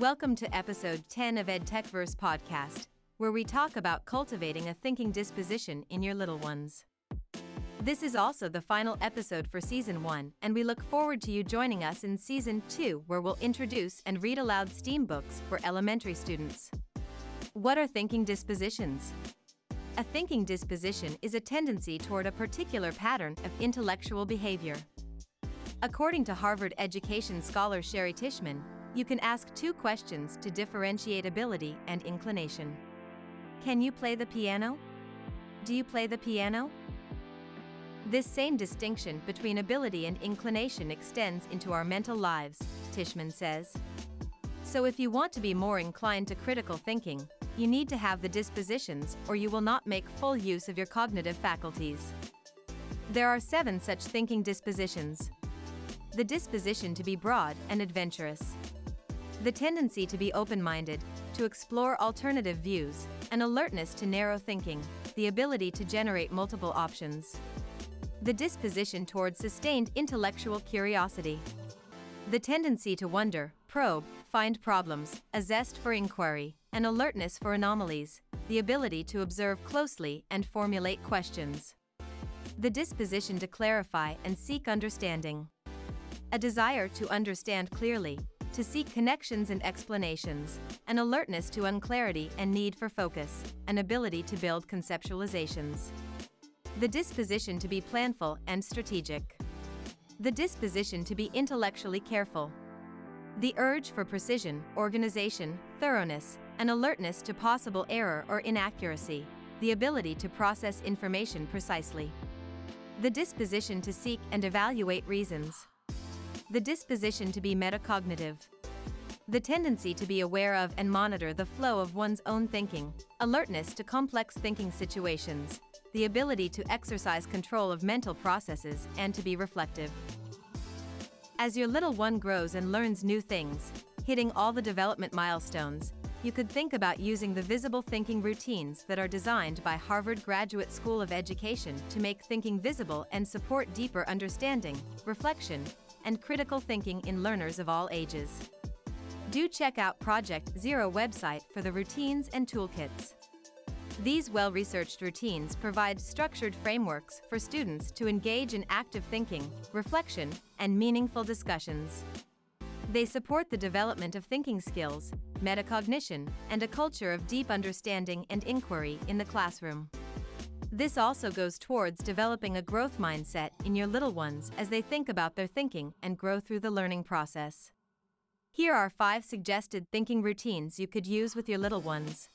Welcome to episode 10 of EdTechverse podcast, where we talk about cultivating a thinking disposition in your little ones. This is also the final episode for season 1, and we look forward to you joining us in season 2, where we'll introduce and read aloud STEAM books for elementary students. What are thinking dispositions? A thinking disposition is a tendency toward a particular pattern of intellectual behavior. According to Harvard education scholar Shari Tishman, you can ask two questions to differentiate ability and inclination. Can you play the piano? Do you play the piano? This same distinction between ability and inclination extends into our mental lives, Tishman says. So if you want to be more inclined to critical thinking, you need to have the dispositions or you will not make full use of your cognitive faculties. There are seven such thinking dispositions. The disposition to be broad and adventurous the tendency to be open minded, to explore alternative views, an alertness to narrow thinking, the ability to generate multiple options. The disposition toward sustained intellectual curiosity. The tendency to wonder, probe, find problems, a zest for inquiry, an alertness for anomalies, the ability to observe closely and formulate questions. The disposition to clarify and seek understanding. A desire to understand clearly, to seek connections and explanations, an alertness to unclarity and need for focus, an ability to build conceptualizations. The disposition to be planful and strategic. The disposition to be intellectually careful. The urge for precision, organization, thoroughness, an alertness to possible error or inaccuracy, the ability to process information precisely. The disposition to seek and evaluate reasons the disposition to be metacognitive. The tendency to be aware of and monitor the flow of one's own thinking, alertness to complex thinking situations, the ability to exercise control of mental processes and to be reflective. As your little one grows and learns new things, hitting all the development milestones, you could think about using the visible thinking routines that are designed by Harvard Graduate School of Education to make thinking visible and support deeper understanding, reflection, and critical thinking in learners of all ages. Do check out Project Zero website for the routines and toolkits. These well-researched routines provide structured frameworks for students to engage in active thinking, reflection, and meaningful discussions. They support the development of thinking skills, metacognition, and a culture of deep understanding and inquiry in the classroom. This also goes towards developing a growth mindset in your little ones as they think about their thinking and grow through the learning process. Here are five suggested thinking routines you could use with your little ones.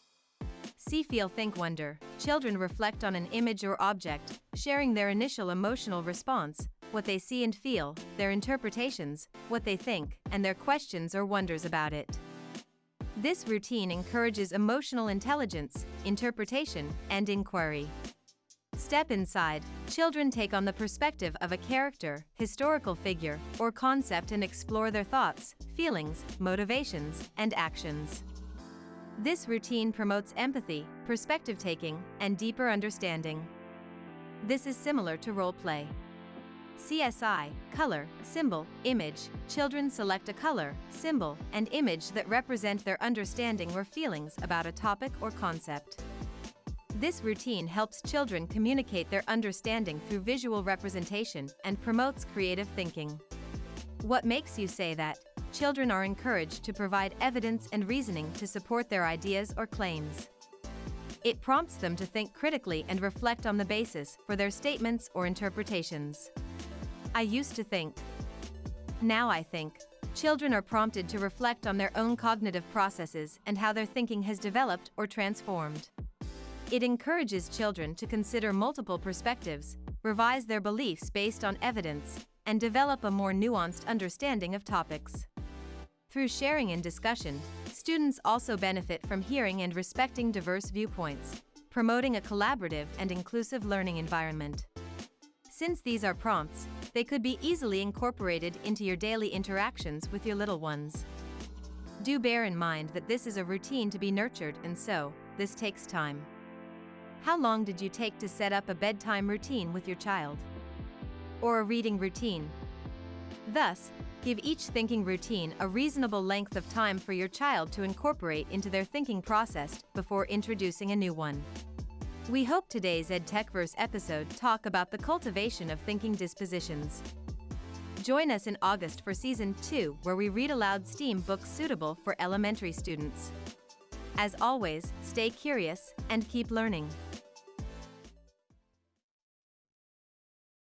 See, feel, think, wonder. Children reflect on an image or object, sharing their initial emotional response, what they see and feel, their interpretations, what they think, and their questions or wonders about it. This routine encourages emotional intelligence, interpretation, and inquiry. Step inside, children take on the perspective of a character, historical figure, or concept and explore their thoughts, feelings, motivations, and actions. This routine promotes empathy, perspective taking, and deeper understanding. This is similar to role play. CSI, color, symbol, image, children select a color, symbol, and image that represent their understanding or feelings about a topic or concept. This routine helps children communicate their understanding through visual representation and promotes creative thinking. What makes you say that? Children are encouraged to provide evidence and reasoning to support their ideas or claims. It prompts them to think critically and reflect on the basis for their statements or interpretations. I used to think. Now I think. Children are prompted to reflect on their own cognitive processes and how their thinking has developed or transformed. It encourages children to consider multiple perspectives, revise their beliefs based on evidence, and develop a more nuanced understanding of topics. Through sharing and discussion, students also benefit from hearing and respecting diverse viewpoints, promoting a collaborative and inclusive learning environment. Since these are prompts, they could be easily incorporated into your daily interactions with your little ones. Do bear in mind that this is a routine to be nurtured and so, this takes time. How long did you take to set up a bedtime routine with your child? Or a reading routine? Thus, Give each thinking routine a reasonable length of time for your child to incorporate into their thinking process before introducing a new one. We hope today's EdTechverse episode talk about the cultivation of thinking dispositions. Join us in August for season 2 where we read aloud STEAM books suitable for elementary students. As always, stay curious and keep learning.